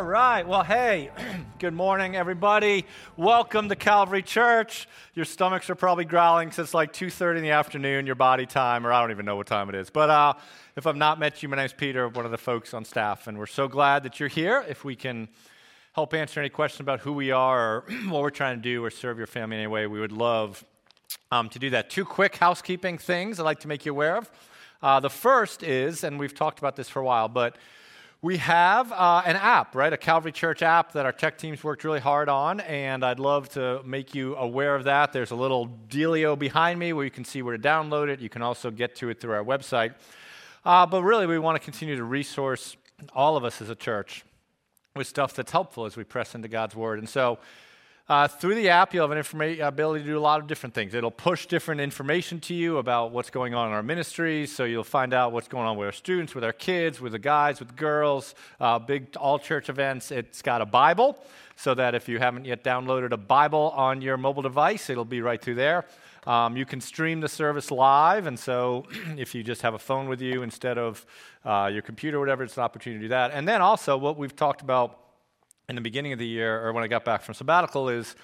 All right. Well, hey, good morning, everybody. Welcome to Calvary Church. Your stomachs are probably growling it's like 2.30 in the afternoon, your body time, or I don't even know what time it is. But uh, if I've not met you, my name's Peter, one of the folks on staff, and we're so glad that you're here. If we can help answer any questions about who we are or what we're trying to do or serve your family in any way, we would love um, to do that. Two quick housekeeping things I'd like to make you aware of. Uh, the first is, and we've talked about this for a while, but we have uh, an app, right? A Calvary Church app that our tech teams worked really hard on, and I'd love to make you aware of that. There's a little dealio behind me where you can see where to download it. You can also get to it through our website. Uh, but really, we want to continue to resource all of us as a church with stuff that's helpful as we press into God's Word. And so, uh, through the app, you'll have an informa- ability to do a lot of different things. It'll push different information to you about what's going on in our ministries, so you'll find out what's going on with our students, with our kids, with the guys, with girls, uh, big all church events. It's got a Bible, so that if you haven't yet downloaded a Bible on your mobile device, it'll be right through there. Um, you can stream the service live, and so if you just have a phone with you instead of uh, your computer or whatever, it's an opportunity to do that. And then also, what we've talked about in the beginning of the year, or when I got back from sabbatical, is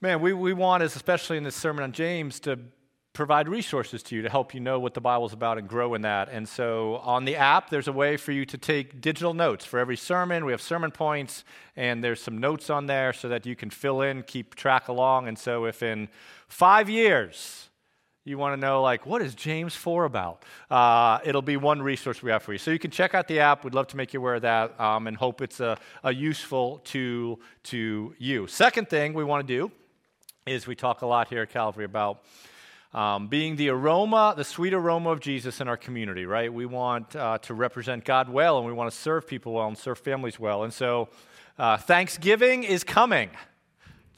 man, we, we want, especially in this sermon on James, to provide resources to you to help you know what the Bible's about and grow in that. And so on the app, there's a way for you to take digital notes for every sermon. We have sermon points, and there's some notes on there so that you can fill in, keep track along. And so if in five years, you want to know, like, what is James 4 about? Uh, it'll be one resource we have for you. So you can check out the app. We'd love to make you aware of that um, and hope it's a, a useful tool to you. Second thing we want to do is we talk a lot here at Calvary about um, being the aroma, the sweet aroma of Jesus in our community, right? We want uh, to represent God well and we want to serve people well and serve families well. And so uh, Thanksgiving is coming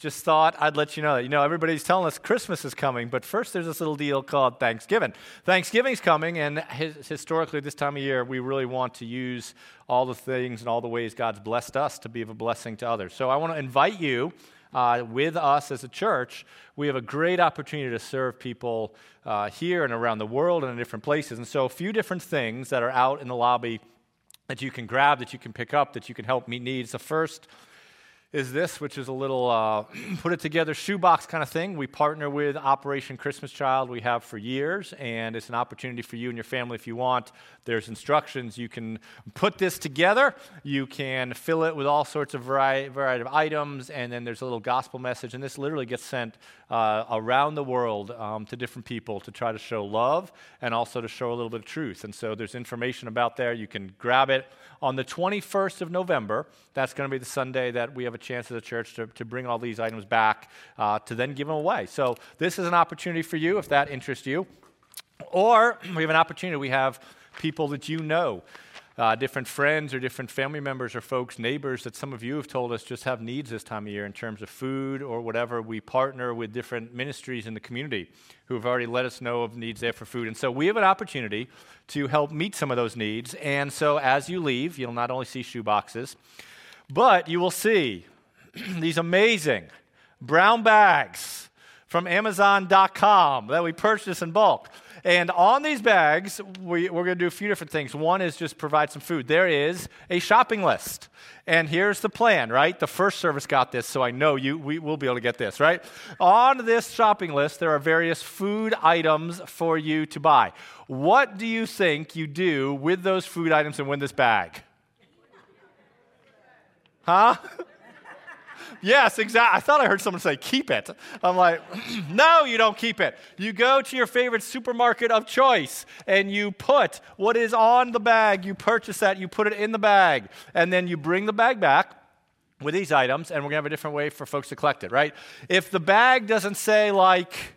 just thought I'd let you know that. You know, everybody's telling us Christmas is coming, but first there's this little deal called Thanksgiving. Thanksgiving's coming, and his, historically, this time of year, we really want to use all the things and all the ways God's blessed us to be of a blessing to others. So I want to invite you. Uh, with us as a church, we have a great opportunity to serve people uh, here and around the world and in different places. And so, a few different things that are out in the lobby that you can grab, that you can pick up, that you can help meet needs. The first is this, which is a little uh, put it together shoebox kind of thing. We partner with Operation Christmas Child, we have for years, and it's an opportunity for you and your family if you want. There's instructions. You can put this together, you can fill it with all sorts of variety, variety of items, and then there's a little gospel message. And this literally gets sent uh, around the world um, to different people to try to show love and also to show a little bit of truth. And so there's information about there. You can grab it on the 21st of November. That's going to be the Sunday that we have a chance as a church to, to bring all these items back uh, to then give them away. So this is an opportunity for you if that interests you. Or we have an opportunity, we have people that you know uh, different friends or different family members or folks, neighbors that some of you have told us just have needs this time of year in terms of food or whatever. We partner with different ministries in the community who have already let us know of needs there for food. And so we have an opportunity to help meet some of those needs. And so as you leave, you'll not only see shoe boxes, but you will see these amazing brown bags from Amazon.com that we purchased in bulk. And on these bags, we, are going to do a few different things. One is just provide some food. There is a shopping list. And here's the plan, right? The first service got this, so I know you we will be able to get this, right? On this shopping list, there are various food items for you to buy. What do you think you do with those food items and win this bag? Huh? Yes, exactly. I thought I heard someone say, keep it. I'm like, no, you don't keep it. You go to your favorite supermarket of choice and you put what is on the bag, you purchase that, you put it in the bag, and then you bring the bag back with these items, and we're going to have a different way for folks to collect it, right? If the bag doesn't say, like,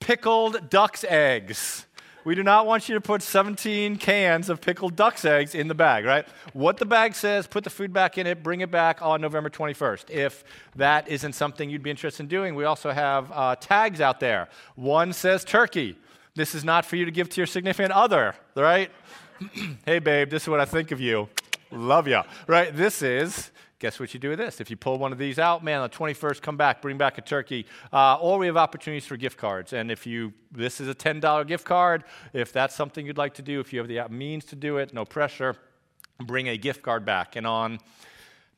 pickled duck's eggs, we do not want you to put 17 cans of pickled duck's eggs in the bag, right? What the bag says, put the food back in it, bring it back on November 21st. If that isn't something you'd be interested in doing, we also have uh, tags out there. One says turkey. This is not for you to give to your significant other, right? hey, babe, this is what I think of you. Love ya, right? This is guess what you do with this? If you pull one of these out, man, on the 21st, come back, bring back a turkey. Uh, or we have opportunities for gift cards. And if you, this is a $10 gift card. If that's something you'd like to do, if you have the means to do it, no pressure, bring a gift card back. And on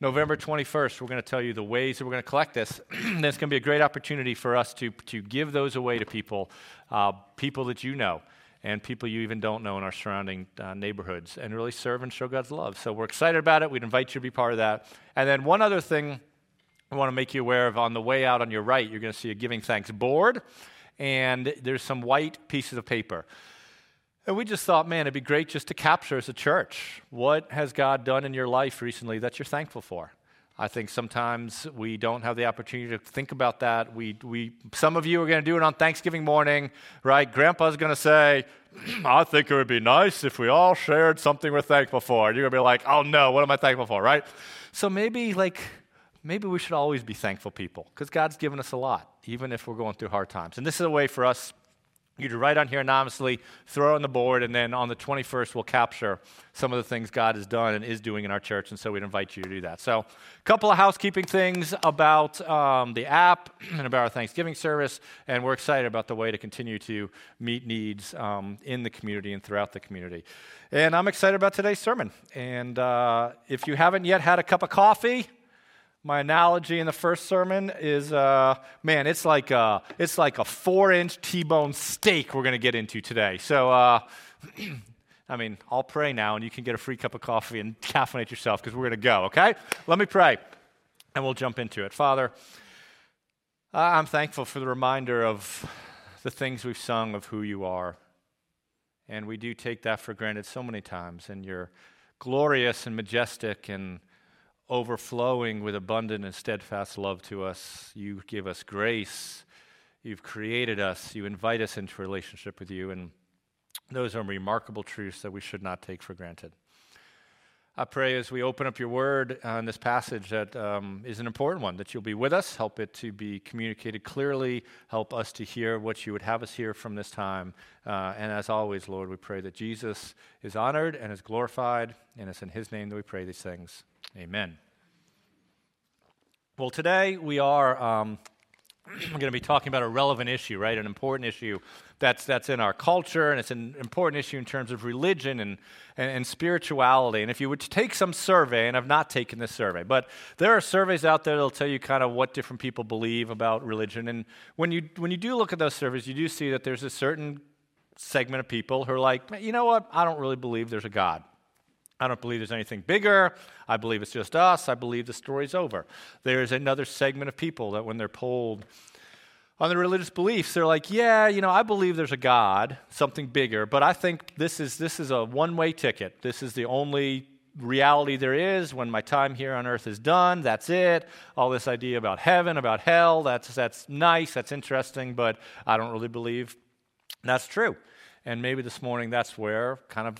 November 21st, we're going to tell you the ways that we're going to collect this. There's going to be a great opportunity for us to, to give those away to people, uh, people that you know and people you even don't know in our surrounding uh, neighborhoods, and really serve and show God's love. So we're excited about it. We'd invite you to be part of that. And then one other thing I want to make you aware of on the way out on your right, you're going to see a giving thanks board, and there's some white pieces of paper. And we just thought, man, it'd be great just to capture as a church what has God done in your life recently that you're thankful for. I think sometimes we don't have the opportunity to think about that. We, we, some of you are going to do it on Thanksgiving morning, right? Grandpa's going to say, I think it would be nice if we all shared something we're thankful for. And you're going to be like, oh no, what am I thankful for, right? So maybe, like, maybe we should always be thankful people because God's given us a lot, even if we're going through hard times. And this is a way for us you to write on here anonymously, throw it on the board, and then on the 21st, we'll capture some of the things God has done and is doing in our church. And so we'd invite you to do that. So, a couple of housekeeping things about um, the app and about our Thanksgiving service. And we're excited about the way to continue to meet needs um, in the community and throughout the community. And I'm excited about today's sermon. And uh, if you haven't yet had a cup of coffee, my analogy in the first sermon is, uh, man, it's like a, it's like a four-inch T-bone steak we're going to get into today. So, uh, I mean, I'll pray now, and you can get a free cup of coffee and caffeinate yourself because we're going to go. Okay? Let me pray, and we'll jump into it. Father, I'm thankful for the reminder of the things we've sung of who you are, and we do take that for granted so many times. And you're glorious and majestic and overflowing with abundant and steadfast love to us. You give us grace. You've created us. You invite us into relationship with you. And those are remarkable truths that we should not take for granted. I pray as we open up your word on this passage that um, is an important one, that you'll be with us, help it to be communicated clearly, help us to hear what you would have us hear from this time. Uh, and as always, Lord, we pray that Jesus is honored and is glorified, and it's in his name that we pray these things. Amen. Well, today we are um, going to be talking about a relevant issue, right? An important issue that's, that's in our culture, and it's an important issue in terms of religion and, and, and, spirituality. And if you would take some survey, and I've not taken this survey, but there are surveys out there that'll tell you kind of what different people believe about religion. And when you, when you do look at those surveys, you do see that there's a certain segment of people who are like, you know what, I don't really believe there's a God. I don't believe there's anything bigger. I believe it's just us. I believe the story's over. There's another segment of people that when they're polled on their religious beliefs, they're like, yeah, you know, I believe there's a God, something bigger, but I think this is, this is a one way ticket. This is the only reality there is when my time here on earth is done. That's it. All this idea about heaven, about hell, that's, that's nice, that's interesting, but I don't really believe that's true. And maybe this morning that's where kind of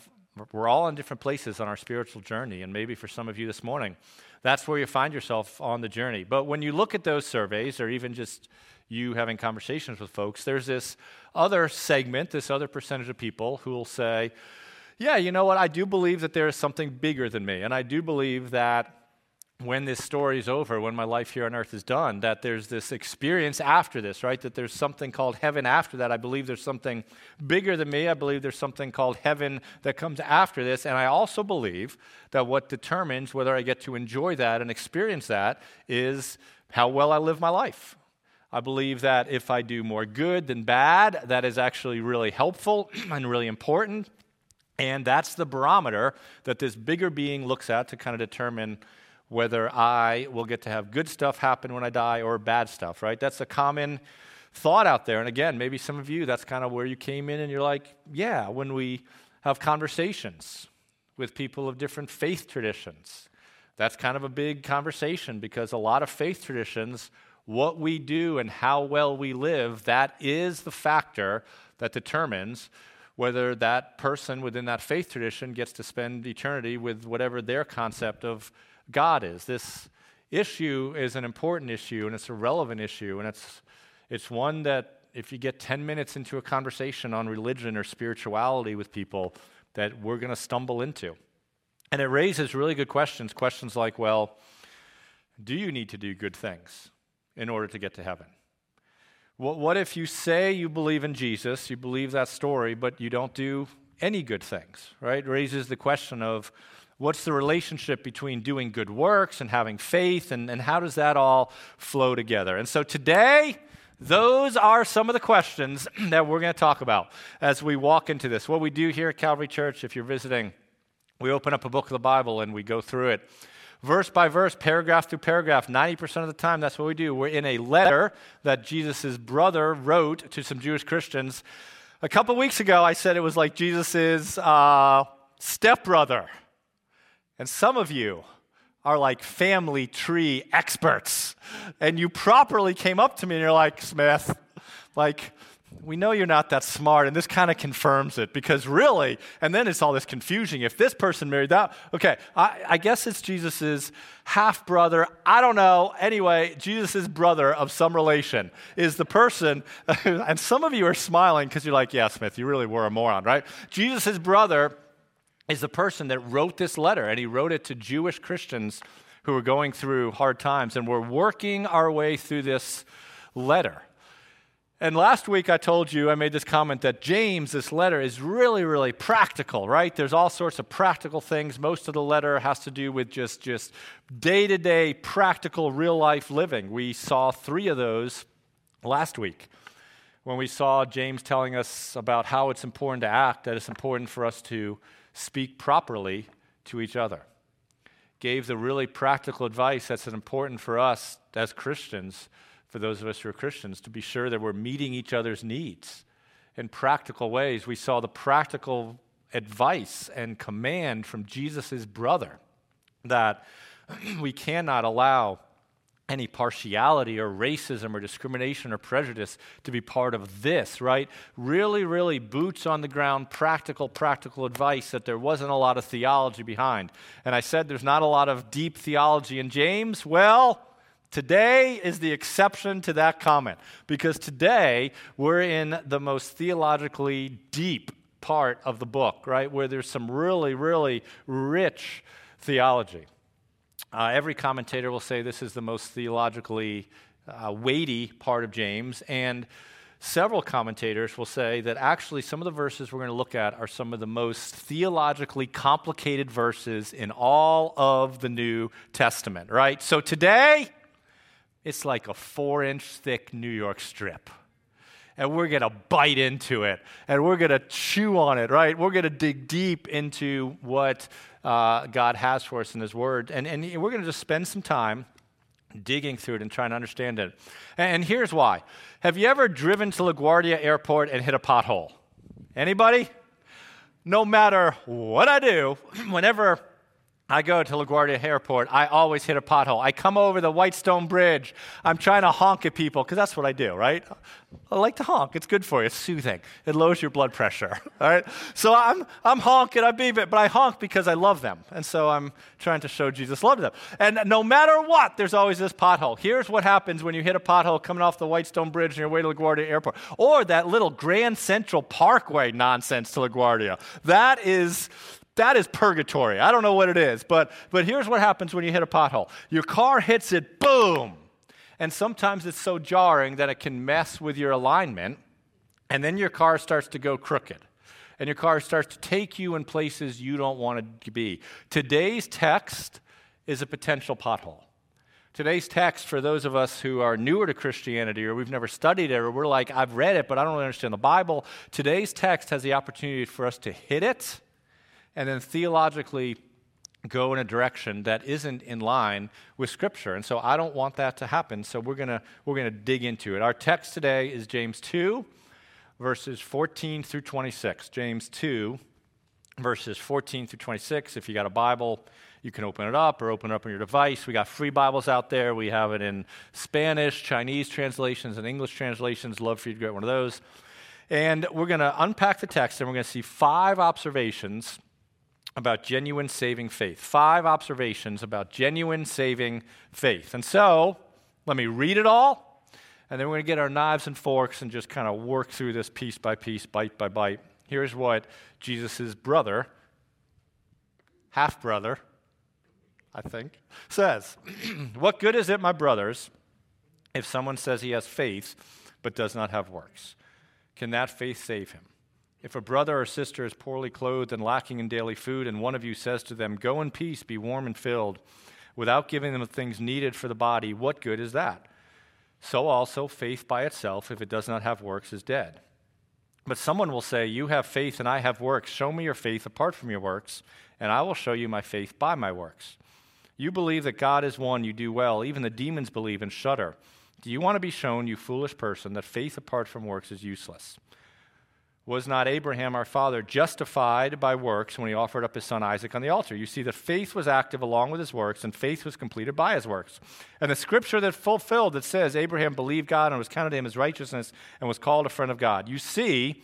we're all in different places on our spiritual journey, and maybe for some of you this morning, that's where you find yourself on the journey. But when you look at those surveys, or even just you having conversations with folks, there's this other segment, this other percentage of people who will say, Yeah, you know what? I do believe that there is something bigger than me, and I do believe that when this story is over, when my life here on earth is done, that there's this experience after this, right? That there's something called heaven after that. I believe there's something bigger than me. I believe there's something called heaven that comes after this. And I also believe that what determines whether I get to enjoy that and experience that is how well I live my life. I believe that if I do more good than bad, that is actually really helpful and really important. And that's the barometer that this bigger being looks at to kind of determine whether I will get to have good stuff happen when I die or bad stuff, right? That's a common thought out there. And again, maybe some of you, that's kind of where you came in and you're like, yeah, when we have conversations with people of different faith traditions, that's kind of a big conversation because a lot of faith traditions, what we do and how well we live, that is the factor that determines whether that person within that faith tradition gets to spend eternity with whatever their concept of God is. This issue is an important issue and it's a relevant issue, and it's, it's one that if you get 10 minutes into a conversation on religion or spirituality with people, that we're going to stumble into. And it raises really good questions. Questions like, well, do you need to do good things in order to get to heaven? What what if you say you believe in Jesus, you believe that story, but you don't do any good things, right? It raises the question of What's the relationship between doing good works and having faith, and, and how does that all flow together? And so today, those are some of the questions that we're going to talk about as we walk into this. What we do here at Calvary Church, if you're visiting, we open up a book of the Bible and we go through it verse by verse, paragraph through paragraph. 90% of the time, that's what we do. We're in a letter that Jesus' brother wrote to some Jewish Christians. A couple weeks ago, I said it was like Jesus' uh, stepbrother. And some of you are like family tree experts. And you properly came up to me and you're like, Smith, like, we know you're not that smart, and this kind of confirms it because really, and then it's all this confusion. If this person married that, okay, I, I guess it's Jesus' half brother. I don't know. Anyway, Jesus' brother of some relation is the person, and some of you are smiling because you're like, yeah, Smith, you really were a moron, right? Jesus' brother is the person that wrote this letter, and he wrote it to Jewish Christians who were going through hard times, and we're working our way through this letter. And last week I told you, I made this comment that James, this letter, is really, really practical, right? There's all sorts of practical things. Most of the letter has to do with just, just day-to-day practical real life living. We saw three of those last week when we saw James telling us about how it's important to act, that it's important for us to speak properly to each other. Gave the really practical advice that's important for us as Christians for those of us who are Christians to be sure that we're meeting each other's needs in practical ways. We saw the practical advice and command from Jesus' brother that we cannot allow any partiality or racism or discrimination or prejudice to be part of this, right? Really, really boots on the ground, practical, practical advice that there wasn't a lot of theology behind. And I said there's not a lot of deep theology in James. Well, Today is the exception to that comment because today we're in the most theologically deep part of the book, right? Where there's some really, really rich theology. Uh, every commentator will say this is the most theologically uh, weighty part of James, and several commentators will say that actually some of the verses we're going to look at are some of the most theologically complicated verses in all of the New Testament, right? So today, it's like a four inch thick New York strip. And we're going to bite into it and we're going to chew on it, right? We're going to dig deep into what uh, God has for us in His Word. And, and we're going to just spend some time digging through it and trying to understand it. And here's why. Have you ever driven to LaGuardia Airport and hit a pothole? Anybody? No matter what I do, whenever I go to LaGuardia Airport, I always hit a pothole. I come over the Whitestone Bridge. I'm trying to honk at people because that's what I do, right? I like to honk. It's good for you. It's soothing. It lowers your blood pressure, all right? So I'm, I'm honking, I beep it, but I honk because I love them. And so I'm trying to show Jesus love them. And no matter what, there's always this pothole. Here's what happens when you hit a pothole coming off the Whitestone Bridge on your way to LaGuardia Airport. Or that little Grand Central Parkway nonsense to LaGuardia. That is that is purgatory. I don't know what it is, but, but here's what happens when you hit a pothole your car hits it, boom. And sometimes it's so jarring that it can mess with your alignment, and then your car starts to go crooked. And your car starts to take you in places you don't want to be. Today's text is a potential pothole. Today's text, for those of us who are newer to Christianity or we've never studied it or we're like, I've read it, but I don't really understand the Bible, today's text has the opportunity for us to hit it and then theologically go in a direction that isn't in line with Scripture. And so I don't want that to happen. So we're going to we're going to dig into it. Our text today is James 2, verses 14 through 26. James 2, verses 14 through 26. If you got a Bible, you can open it up or open it up on your device. We got free Bibles out there. We have it in Spanish, Chinese translations, and English translations. Love for you to get one of those. And we're going to unpack the text and we're going to see five observations about genuine saving faith. Five observations about genuine saving faith. And so, let me read it all, and then we're going to get our knives and forks and just kind of work through this piece by piece, bite by bite. Here's what Jesus' brother, half brother, I think, says What good is it, my brothers, if someone says he has faith but does not have works? Can that faith save him? If a brother or sister is poorly clothed and lacking in daily food, and one of you says to them, Go in peace, be warm and filled, without giving them the things needed for the body, what good is that? So also, faith by itself, if it does not have works, is dead. But someone will say, You have faith and I have works. Show me your faith apart from your works, and I will show you my faith by my works. You believe that God is one, you do well. Even the demons believe and shudder. Do you want to be shown, you foolish person, that faith apart from works is useless? Was not Abraham, our father, justified by works when he offered up his son Isaac on the altar? You see that faith was active along with his works, and faith was completed by his works. And the scripture that fulfilled that says Abraham believed God and was counted to him as righteousness and was called a friend of God. You see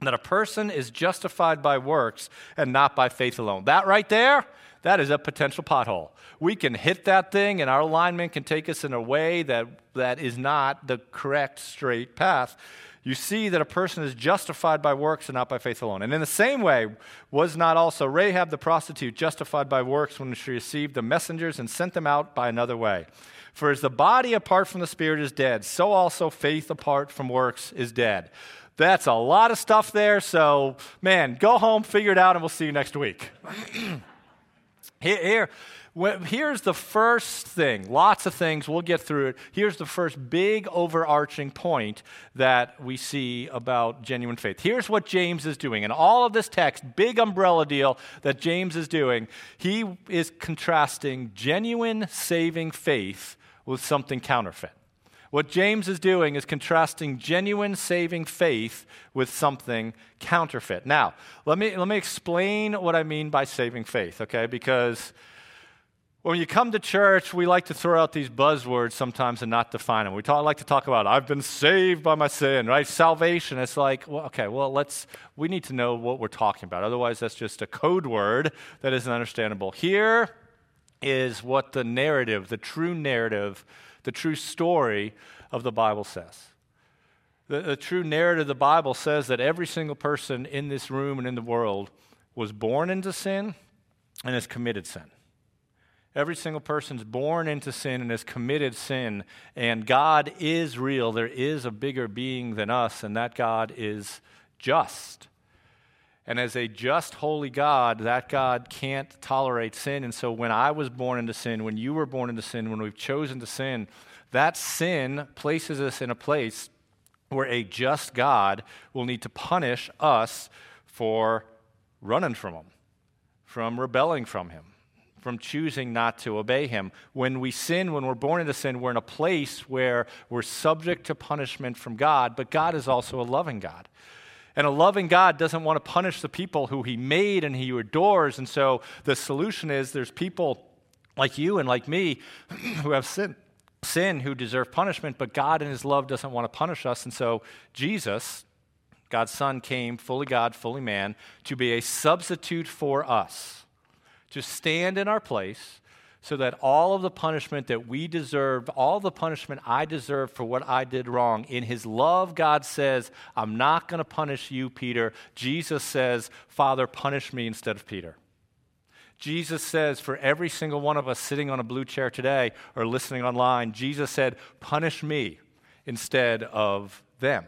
that a person is justified by works and not by faith alone. That right there, that is a potential pothole. We can hit that thing, and our alignment can take us in a way that, that is not the correct, straight path you see that a person is justified by works and not by faith alone. And in the same way, was not also Rahab the prostitute justified by works when she received the messengers and sent them out by another way? For as the body apart from the spirit is dead, so also faith apart from works is dead. That's a lot of stuff there. So, man, go home, figure it out, and we'll see you next week. here, here here's the first thing. Lots of things, we'll get through it. Here's the first big overarching point that we see about genuine faith. Here's what James is doing. In all of this text, big umbrella deal that James is doing, he is contrasting genuine saving faith with something counterfeit. What James is doing is contrasting genuine saving faith with something counterfeit. Now, let me, let me explain what I mean by saving faith, okay? Because when you come to church, we like to throw out these buzzwords sometimes and not define them. We talk, like to talk about, I've been saved by my sin, right? Salvation. It's like, well, okay, well, let's, we need to know what we're talking about. Otherwise, that's just a code word that isn't understandable. Here is what the narrative, the true narrative, the true story of the Bible says. The, the true narrative of the Bible says that every single person in this room and in the world was born into sin and has committed sin. Every single person's born into sin and has committed sin, and God is real. There is a bigger being than us, and that God is just. And as a just, holy God, that God can't tolerate sin. And so when I was born into sin, when you were born into sin, when we've chosen to sin, that sin places us in a place where a just God will need to punish us for running from Him, from rebelling from Him from choosing not to obey him. When we sin, when we're born into sin, we're in a place where we're subject to punishment from God, but God is also a loving God. And a loving God doesn't want to punish the people who he made and he adores. And so the solution is there's people like you and like me who have sin, sin who deserve punishment, but God in his love doesn't want to punish us. And so Jesus, God's Son, came fully God, fully man, to be a substitute for us to stand in our place so that all of the punishment that we deserve, all the punishment I deserve for what I did wrong, in His love, God says, I'm not going to punish you, Peter. Jesus says, Father, punish me instead of Peter. Jesus says, for every single one of us sitting on a blue chair today or listening online, Jesus said, punish me instead of them.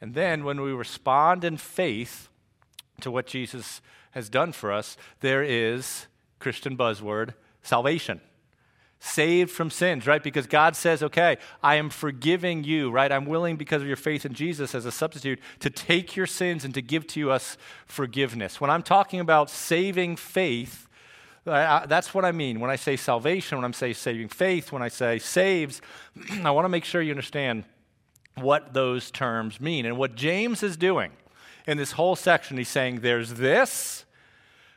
And then when we respond in faith to what Jesus has done for us, there is, Christian buzzword, salvation. Saved from sins, right? Because God says, okay, I am forgiving you, right? I'm willing, because of your faith in Jesus as a substitute, to take your sins and to give to us forgiveness. When I'm talking about saving faith, that's what I mean. When I say salvation, when I say saving faith, when I say saves, I want to make sure you understand what those terms mean. And what James is doing in this whole section, he's saying there's this,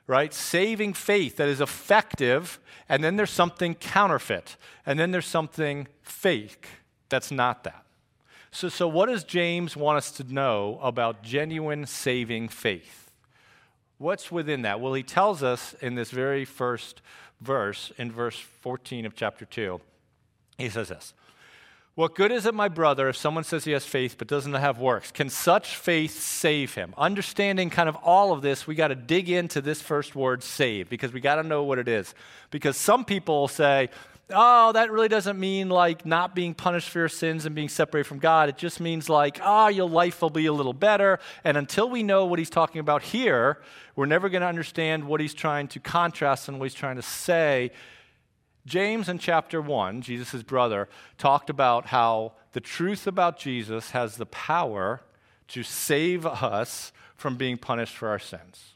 right? Saving faith that is effective, and then there's something counterfeit, and then there's something fake that's not that. So, so what does James want us to know about genuine saving faith? What's within that? Well, he tells us in this very first verse, in verse 14 of chapter 2, he says this what good is it, my brother, if someone says he has faith but doesn't have works? Can such faith save him? Understanding kind of all of this, we got to dig into this first word, save, because we got to know what it is. Because some people say, oh, that really doesn't mean like not being punished for your sins and being separated from God. It just means like, ah, oh, your life will be a little better. And until we know what he's talking about here, we're never going to understand what he's trying to contrast and what he's trying to say. James in chapter 1, Jesus' brother, talked about how the truth about Jesus has the power to save us from being punished for our sins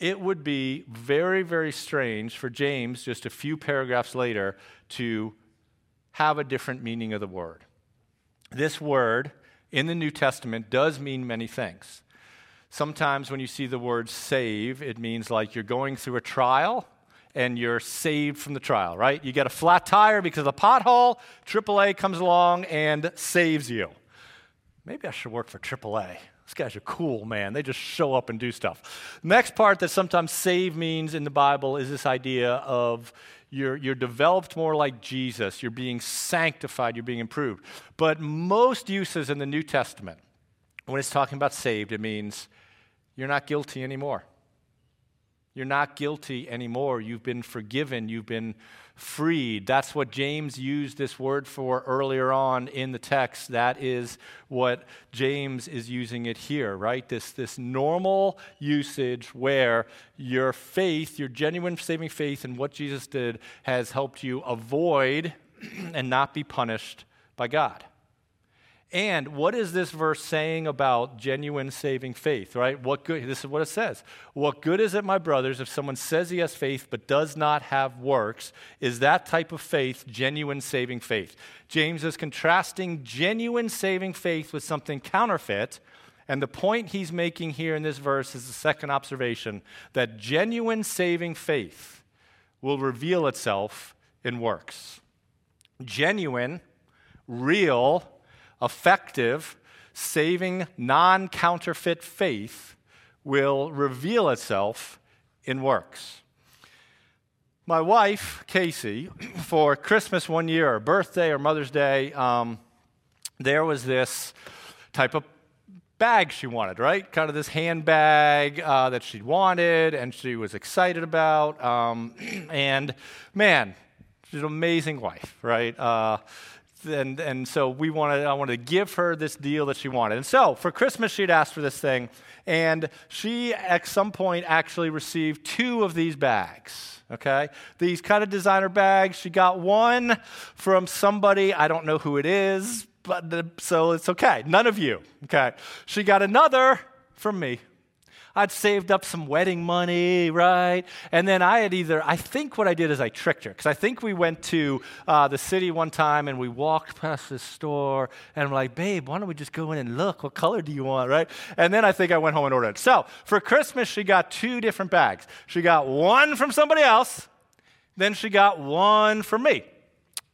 it would be very, very strange for James, just a few paragraphs later, to have a different meaning of the word. This word in the New Testament does mean many things. Sometimes when you see the word save, it means like you're going through a trial and you're saved from the trial, right? You get a flat tire because of the pothole, AAA comes along and saves you. Maybe I should work for AAA. These guys are cool, man. They just show up and do stuff. Next part that sometimes save means in the Bible is this idea of you're, you're developed more like Jesus, you're being sanctified, you're being improved. But most uses in the New Testament, when it's talking about saved, it means you're not guilty anymore. You're not guilty anymore. You've been forgiven. You've been freed. That's what James used this word for earlier on in the text. That is what James is using it here, right? This, this normal usage where your faith, your genuine saving faith in what Jesus did, has helped you avoid and not be punished by God. And what is this verse saying about genuine saving faith, right? What good, this is what it says. What good is it, my brothers, if someone says he has faith but does not have works? Is that type of faith genuine saving faith? James is contrasting genuine saving faith with something counterfeit. And the point he's making here in this verse is the second observation that genuine saving faith will reveal itself in works. Genuine, real, effective, saving, non counterfeit faith will reveal itself in works. My wife, Casey, for Christmas one year, or birthday, or Mother's Day, um, there was this type of bag she wanted, right? Kind of this handbag uh, that she wanted and she was excited about. Um, and man, she's an amazing wife, right? Uh, and, and so we wanted, I wanted to give her this deal that she wanted. And so for Christmas, she'd asked for this thing. And she, at some point, actually received two of these bags. Okay? These kind of designer bags. She got one from somebody, I don't know who it is, but the, so it's okay. None of you. Okay? She got another from me. I'd saved up some wedding money, right? And then I had either, I think what I did is I tricked her, because I think we went to uh, the city one time and we walked past this store, and I'm like, babe, why don't we just go in and look? What color do you want, right? And then I think I went home and ordered it. So for Christmas, she got two different bags. She got one from somebody else, then she got one from me.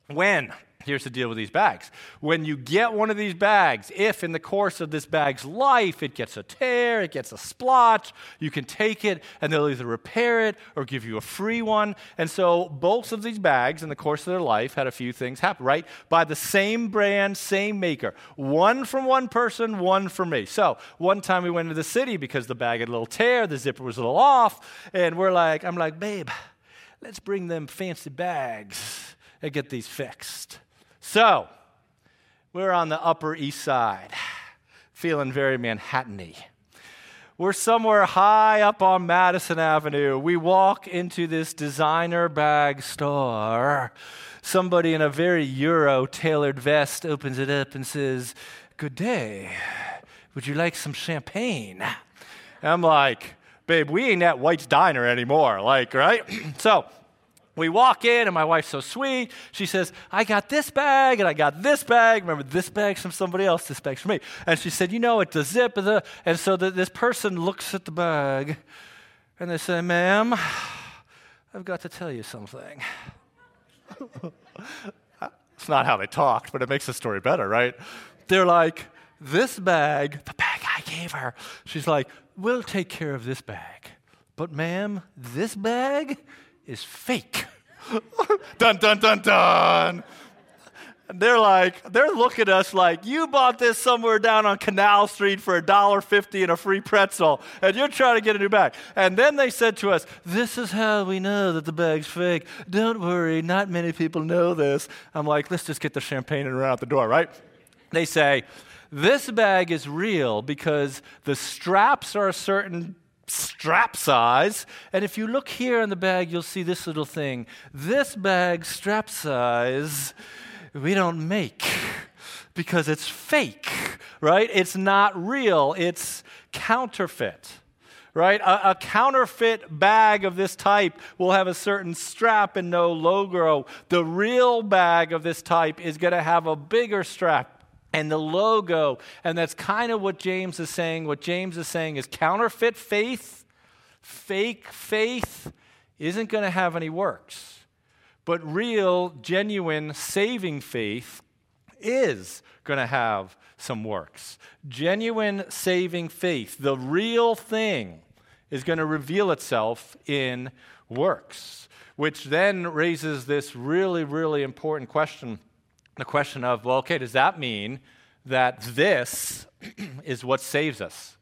When Here's the deal with these bags. When you get one of these bags, if in the course of this bag's life it gets a tear, it gets a splotch, you can take it and they'll either repair it or give you a free one. And so both of these bags in the course of their life had a few things happen, right? By the same brand, same maker. One from one person, one from me. So one time we went to the city because the bag had a little tear, the zipper was a little off, and we're like, I'm like, babe, let's bring them fancy bags and get these fixed. So, we're on the Upper East Side, feeling very Manhattan y. We're somewhere high up on Madison Avenue. We walk into this designer bag store. Somebody in a very Euro tailored vest opens it up and says, Good day. Would you like some champagne? And I'm like, Babe, we ain't at White's Diner anymore. Like, right? so, we walk in, and my wife's so sweet. She says, I got this bag, and I got this bag. Remember, this bag's from somebody else, this bag's from me. And she said, You know, it's a zip. The, and so the, this person looks at the bag, and they say, Ma'am, I've got to tell you something. it's not how they talked, but it makes the story better, right? They're like, This bag, the bag I gave her, she's like, We'll take care of this bag. But, ma'am, this bag, is fake. dun, dun, dun, dun. And they're like, they're looking at us like, you bought this somewhere down on Canal Street for $1.50 and a free pretzel, and you're trying to get a new bag. And then they said to us, This is how we know that the bag's fake. Don't worry, not many people know this. I'm like, let's just get the champagne and run out the door, right? They say, This bag is real because the straps are a certain strap size. And if you look here in the bag, you'll see this little thing. This bag strap size we don't make because it's fake, right? It's not real, it's counterfeit. Right? A, a, counterfeit bag of this type will have a certain strap and no logo. The real bag of this type is going to have a bigger strap and the logo. And that's kind of what James is saying. What James is saying is counterfeit faith, fake faith, isn't going to have any works. But real, genuine, saving faith is going to have some works. Genuine, saving faith, the real thing, is going to reveal itself in works, which then raises this really, really important question the question of, well, okay, does that mean that this is what saves us?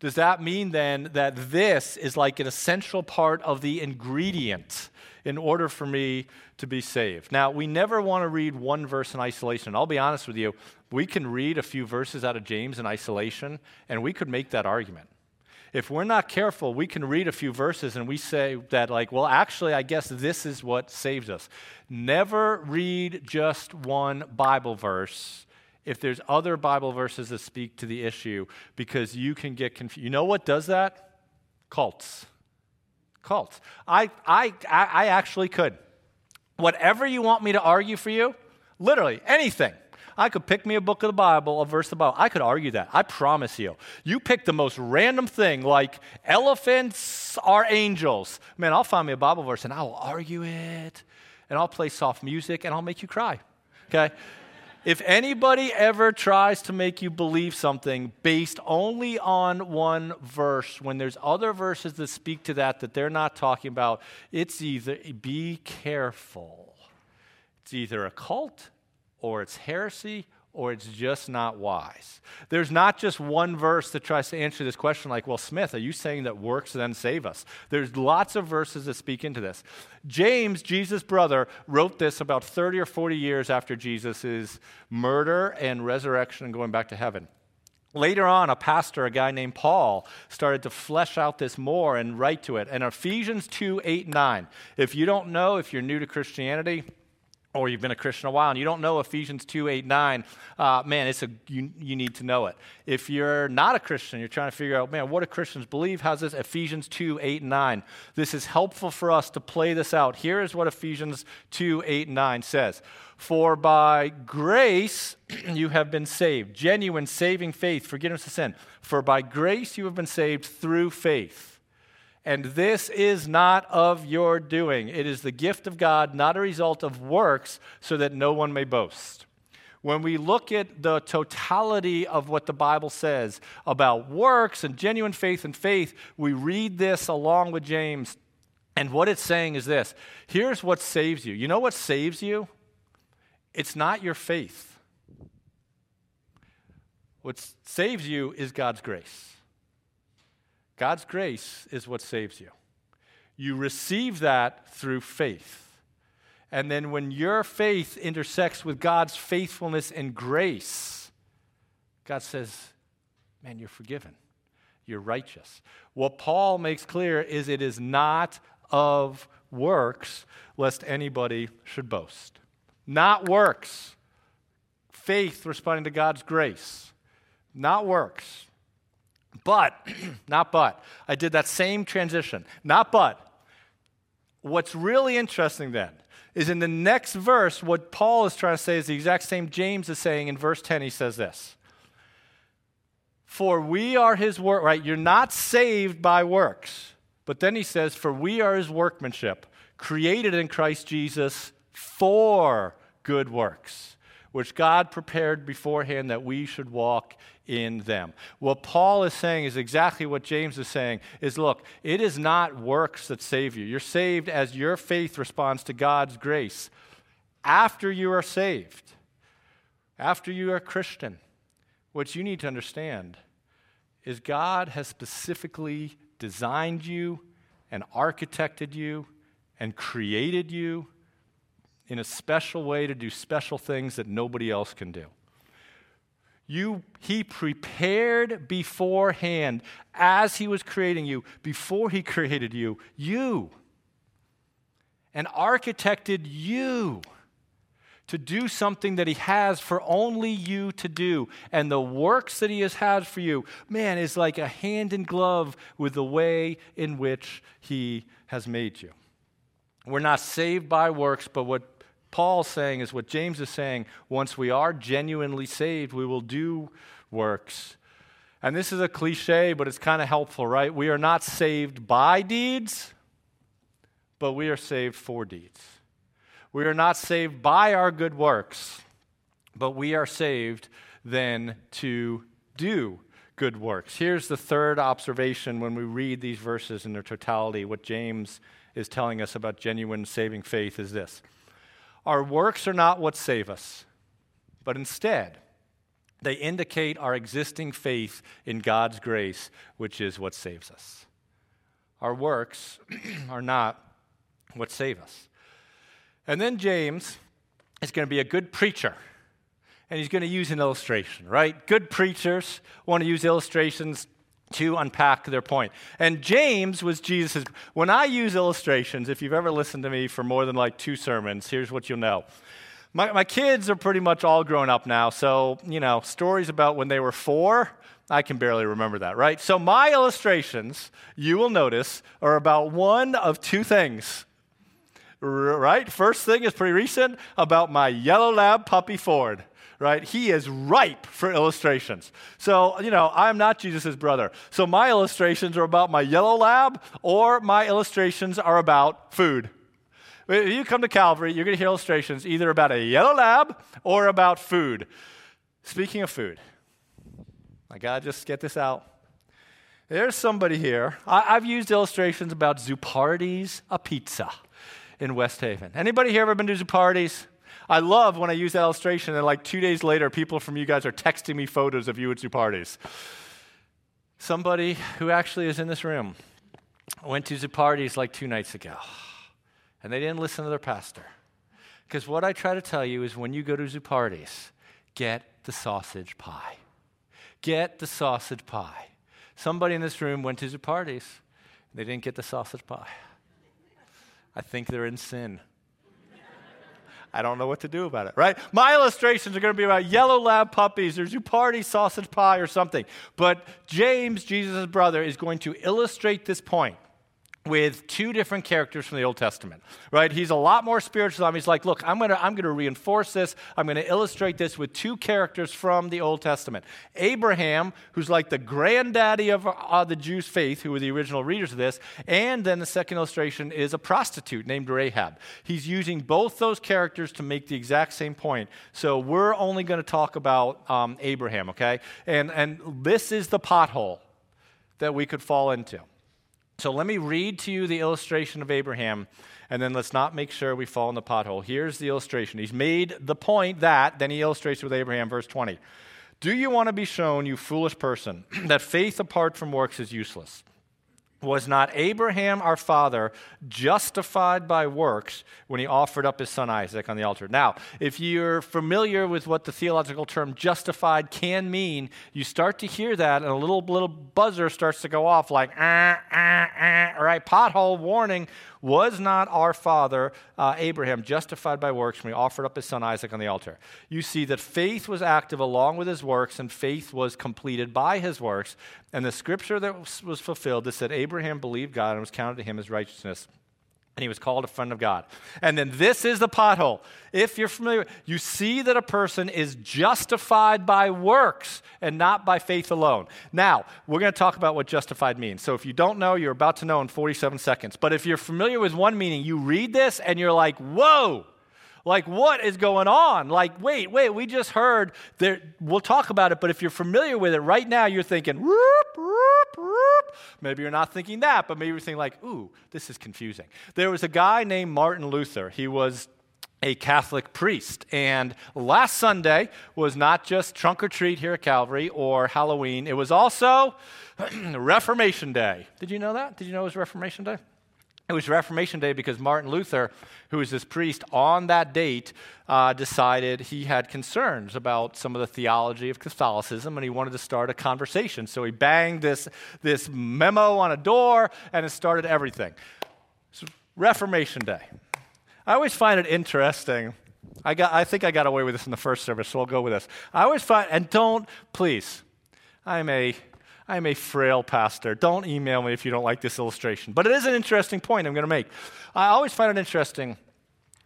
Does that mean then that this is like an essential part of the ingredient in order for me to be saved. Now, we never want to read one verse in isolation. I'll be honest with you, we can read a few verses out of James in isolation, and we could make that argument. If we're not careful, we can read a few verses and we say that, like, well, actually, I guess this is what saves us. Never read just one Bible verse if there's other Bible verses that speak to the issue because you can get confused. You know what does that? Cults cults. I, I, I actually could. Whatever you want me to argue for you, literally anything. I could pick me a book of the Bible, a verse of the Bible. I could argue that. I promise you. You pick the most random thing, like elephants are angels. Man, I'll find me a Bible verse and I will argue it. And I'll play soft music and I'll make you cry. Okay? If anybody ever tries to make you believe something based only on one verse, when there's other verses that speak to that that they're not talking about, it's either be careful. It's either a cult or it's heresy or it's just not wise. There's not just one verse that tries to answer this question, like, well, Smith, are you saying that works then save us? There's lots of verses that speak into this. James, Jesus' brother, wrote this about 30 or 40 years after Jesus' murder and resurrection and going back to heaven. Later on, a pastor, a guy named Paul, started to flesh out this more and write to it. And Ephesians 2 8 9. If you don't know, if you're new to Christianity, or you've been a Christian a while and you don't know Ephesians 2 8 9, uh, man, it's a, you, you need to know it. If you're not a Christian, you're trying to figure out, man, what do Christians believe? How's this? Ephesians 2 8 9. This is helpful for us to play this out. Here is what Ephesians 2 8 9 says For by grace you have been saved, genuine saving faith, forgiveness of sin. For by grace you have been saved through faith. And this is not of your doing. It is the gift of God, not a result of works, so that no one may boast. When we look at the totality of what the Bible says about works and genuine faith and faith, we read this along with James. And what it's saying is this here's what saves you. You know what saves you? It's not your faith. What saves you is God's grace. God's grace is what saves you. You receive that through faith. And then when your faith intersects with God's faithfulness and grace, God says, Man, you're forgiven. You're righteous. What Paul makes clear is it is not of works, lest anybody should boast. Not works. Faith responding to God's grace. Not works. But, not but, I did that same transition. Not but. What's really interesting then is in the next verse, what Paul is trying to say is the exact same James is saying in verse 10. He says this For we are his work, right? You're not saved by works. But then he says, For we are his workmanship, created in Christ Jesus for good works, which God prepared beforehand that we should walk in them. What Paul is saying is exactly what James is saying is look, it is not works that save you. You're saved as your faith responds to God's grace. After you are saved, after you are Christian, what you need to understand is God has specifically designed you and architected you and created you in a special way to do special things that nobody else can do. You, he prepared beforehand as he was creating you, before he created you, you, and architected you to do something that he has for only you to do. And the works that he has had for you, man, is like a hand in glove with the way in which he has made you. We're not saved by works, but what Paul's saying is what James is saying once we are genuinely saved, we will do works. And this is a cliche, but it's kind of helpful, right? We are not saved by deeds, but we are saved for deeds. We are not saved by our good works, but we are saved then to do good works. Here's the third observation when we read these verses in their totality. What James is telling us about genuine saving faith is this our works are not what save us, but instead, they indicate our existing faith in God's grace, which is what saves us. Our works are not what save us. And then James is going to be a good preacher. And he's going to use an illustration, right? Good preachers want to use illustrations to unpack their point. And James was Jesus' when I use illustrations, if you've ever listened to me for more than like two sermons, here's what you'll know. My, my kids are pretty much all grown up now, so, you know, stories about when they were four, I can barely remember that, right? So my illustrations, you will notice, are about one of two things. Right? First thing is pretty recent about my yellow lab puppy Ford right? He is ripe for illustrations. So, you know, I'm not Jesus' brother. So my illustrations are about my yellow lab or my illustrations are about food. If you come to Calvary, you're going to hear illustrations either about a yellow lab or about food. Speaking of food, I got to just get this out. There's somebody here. I, have used illustrations about Zuppardi's a pizza in West Haven. Anybody here ever been to Zuppardi's? I love when I use that illustration, and like two days later, people from you guys are texting me photos of you at Zuppardi's. Somebody who actually is in this room went to Zuppardi's like two nights ago, and they didn't listen to their pastor. Because what I try to tell you is when you go to Zuppardi's, get the sausage pie. Get the sausage pie. Somebody in this room went to Zuppardi's, they didn't get the sausage pie. I think they're in sin. I don't know what to do about it, right? My illustrations are going to be about yellow lab puppies or Zuppardi sausage pie or something. But James, Jesus' brother, is going to illustrate this point with two different characters from the Old Testament, right? He's a lot more spiritual. He's like, look, I'm going to I'm going to reinforce this. I'm going to illustrate this with two characters from the Old Testament. Abraham, who's like the granddaddy of uh, the Jews' faith, who were the original readers of this, and then the second illustration is a prostitute named Rahab. He's using both those characters to make the exact same point. So we're only going to talk about um, Abraham, okay? And and this is the pothole that we could fall into. So let me read to you the illustration of Abraham, and then let's not make sure we fall in the pothole. Here's the illustration. He's made the point that, then he illustrates with Abraham, verse 20. Do you want to be shown, you foolish person, that faith apart from works is useless? Was not Abraham, our father, justified by works when he offered up his son Isaac on the altar? Now, if you're familiar with what the theological term justified can mean, you start to hear that, and a little, little buzzer starts to go off like, ah, ah, ah, right? Pothole warning. Was not our father uh, Abraham justified by works when he offered up his son Isaac on the altar? You see that faith was active along with his works, and faith was completed by his works. And the scripture that was fulfilled that said, Abraham believed God and was counted to him as righteousness and he was called a friend of God. And then this is the pothole. If you're familiar, you see that a person is justified by works and not by faith alone. Now, we're going to talk about what justified means. So if you don't know, you're about to know in 47 seconds. But if you're familiar with one meaning, you read this and you're like, whoa. Like, what is going on? Like, wait, wait, we just heard there. We'll talk about it, but if you're familiar with it right now, you're thinking, whoop, whoop, whoop. Maybe you're not thinking that, but maybe you're thinking, like, ooh, this is confusing. There was a guy named Martin Luther. He was a Catholic priest. And last Sunday was not just trunk or treat here at Calvary or Halloween, it was also Reformation Day. Did you know that? Did you know it was Reformation Day? It was Reformation Day because Martin Luther, who was this priest on that date, uh, decided he had concerns about some of the theology of Catholicism and he wanted to start a conversation. So he banged this, this memo on a door and it started everything. Reformation Day. I always find it interesting. I, got, I think I got away with this in the first service, so I'll go with this. I always find, and don't, please, I'm a I am a frail pastor. Don't email me if you don't like this illustration. But it is an interesting point I'm going to make. I always find it interesting.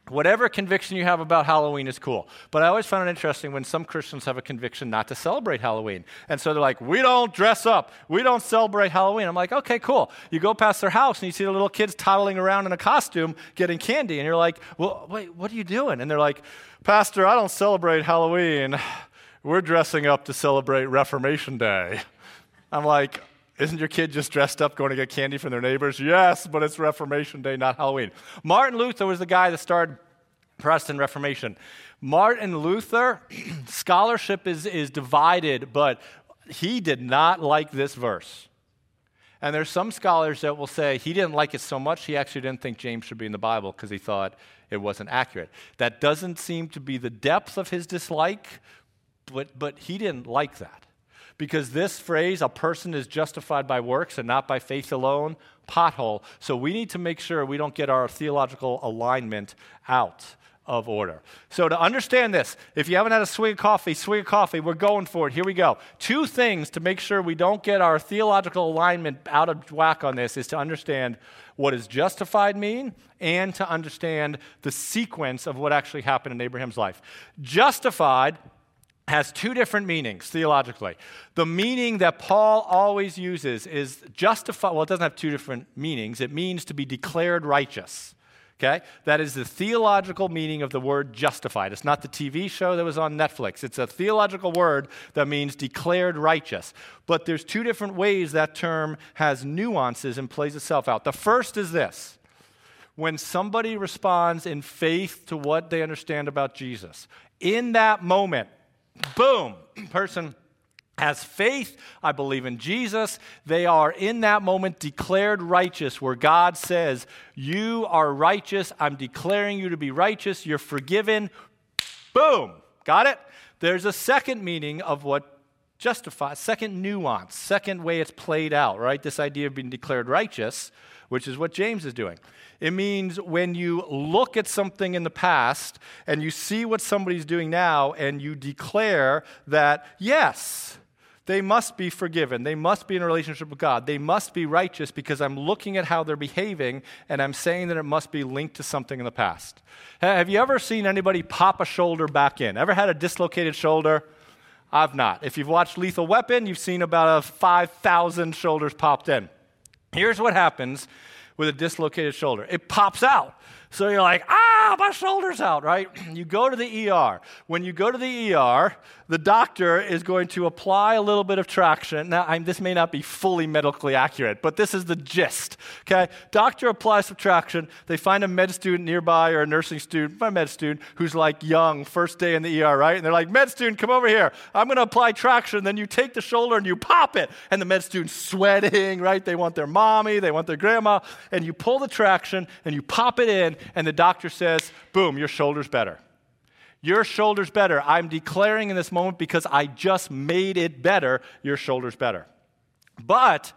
Whatever conviction you have about Halloween is cool. But I always find it interesting when some Christians have a conviction not to celebrate Halloween. And so they're like, we don't dress up. We don't celebrate Halloween. I'm like, okay, cool. You go past their house and you see the little kids toddling around in a costume getting candy. And you're like, well, wait, what are you doing? And they're like, Pastor, I don't celebrate Halloween. We're dressing up to celebrate Reformation Day. I'm like, isn't your kid just dressed up going to get candy from their neighbors? Yes, but it's Reformation Day, not Halloween. Martin Luther was the guy that started Protestant Reformation. Martin Luther, scholarship is, is divided, but he did not like this verse. And there's some scholars that will say he didn't like it so much he actually didn't think James should be in the Bible because he thought it wasn't accurate. That doesn't seem to be the depth of his dislike, but, but he didn't like that because this phrase, a person is justified by works and not by faith alone, pothole. So we need to make sure we don't get our theological alignment out of order. So to understand this, if you haven't had a swig of coffee, swig of coffee, we're going for it. Here we go. Two things to make sure we don't get our theological alignment out of whack on this is to understand what does justified mean and to understand the sequence of what actually happened in Abraham's life. Justified has two different meanings theologically. The meaning that Paul always uses is justify, well, it doesn't have two different meanings. It means to be declared righteous. Okay? That is the theological meaning of the word justified. It's not the TV show that was on Netflix. It's a theological word that means declared righteous. But there's two different ways that term has nuances and plays itself out. The first is this when somebody responds in faith to what they understand about Jesus, in that moment, Boom, person has faith. I believe in Jesus. They are in that moment declared righteous, where God says, You are righteous. I'm declaring you to be righteous. You're forgiven. Boom. Got it? There's a second meaning of what justifies, second nuance, second way it's played out, right? This idea of being declared righteous, which is what James is doing. It means when you look at something in the past and you see what somebody's doing now and you declare that, yes, they must be forgiven. They must be in a relationship with God. They must be righteous because I'm looking at how they're behaving and I'm saying that it must be linked to something in the past. Have you ever seen anybody pop a shoulder back in? Ever had a dislocated shoulder? I've not. If you've watched Lethal Weapon, you've seen about a 5,000 shoulders popped in. Here's what happens with a dislocated shoulder. It pops out. So you're like, ah, my shoulder's out, right? You go to the ER. When you go to the ER, the doctor is going to apply a little bit of traction. Now, I'm, this may not be fully medically accurate, but this is the gist. Okay, doctor applies some traction. They find a med student nearby or a nursing student, my med student who's like young, first day in the ER, right? And they're like, med student, come over here. I'm going to apply traction. Then you take the shoulder and you pop it, and the med student's sweating, right? They want their mommy, they want their grandma, and you pull the traction and you pop it in, and the doctor says, boom, your shoulder's better. Your shoulder's better. I'm declaring in this moment because I just made it better. Your shoulder's better. But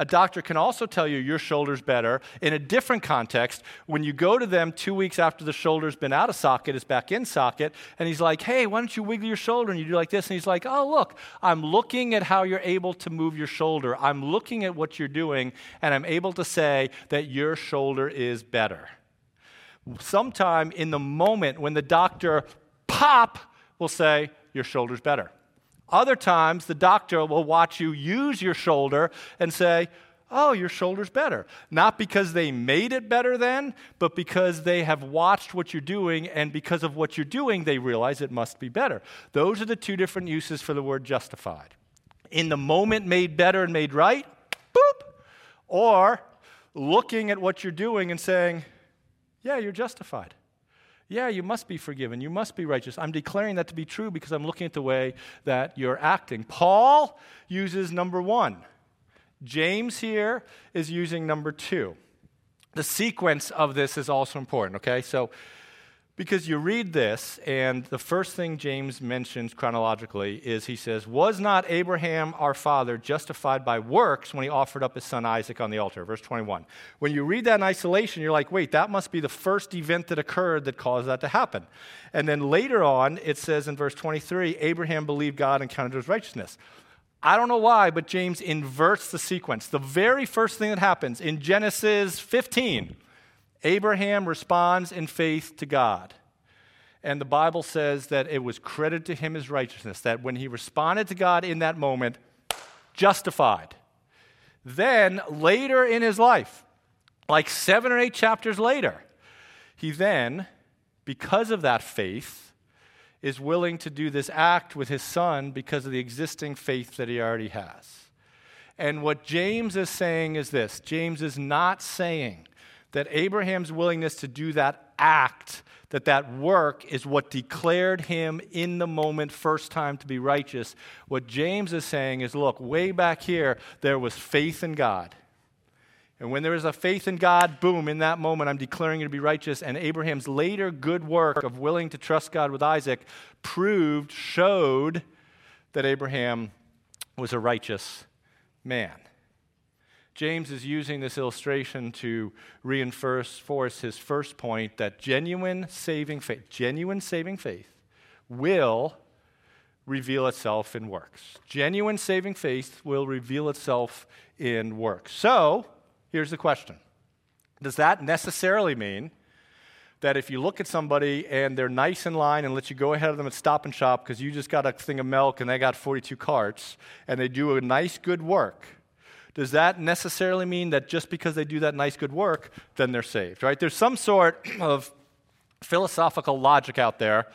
a doctor can also tell you your shoulder's better in a different context when you go to them two weeks after the shoulder's been out of socket, it's back in socket, and he's like, hey, why don't you wiggle your shoulder? And you do like this. And he's like, oh, look, I'm looking at how you're able to move your shoulder. I'm looking at what you're doing, and I'm able to say that your shoulder is better sometime in the moment when the doctor pop will say, Your shoulder's better. Other times, the doctor will watch you use your shoulder and say, Oh, your shoulder's better. Not because they made it better then, but because they have watched what you're doing, and because of what you're doing, they realize it must be better. Those are the two different uses for the word justified. In the moment, made better and made right, boop. Or looking at what you're doing and saying, Yeah, you're justified. Yeah, you must be forgiven. You must be righteous. I'm declaring that to be true because I'm looking at the way that you're acting. Paul uses number one. James here is using number two. The sequence of this is also important, okay? So because you read this, and the first thing James mentions chronologically is he says, Was not Abraham our father justified by works when he offered up his son Isaac on the altar? Verse 21. When you read that in isolation, you're like, wait, that must be the first event that occurred that caused that to happen. And then later on, it says in verse 23, Abraham believed God and counted his righteousness. I don't know why, but James inverts the sequence. The very first thing that happens in Genesis 15, Abraham responds in faith to God. And the Bible says that it was credited to him as righteousness, that when he responded to God in that moment, justified. Then, later in his life, like seven or eight chapters later, he then, because of that faith, is willing to do this act with his son because of the existing faith that he already has. And what James is saying is this James is not saying that Abraham's willingness to do that act, that that work is what declared him in the moment first time to be righteous. What James is saying is look, way back here, there was faith in God. And when there is a faith in God, boom, in that moment, I'm declaring you to be righteous. And Abraham's later good work of willing to trust God with Isaac proved, showed that Abraham was a righteous man. James is using this illustration to reinforce his first point that genuine saving faith, genuine saving faith will reveal itself in works. Genuine saving faith will reveal itself in works. So, here's the question Does that necessarily mean that if you look at somebody and they're nice in line and let you go ahead of them at Stop and Shop because you just got a thing of milk and they got 42 carts and they do a nice, good work? Does that necessarily mean that just because they do that nice, good work, then they're saved, right? There's some sort of philosophical logic out there.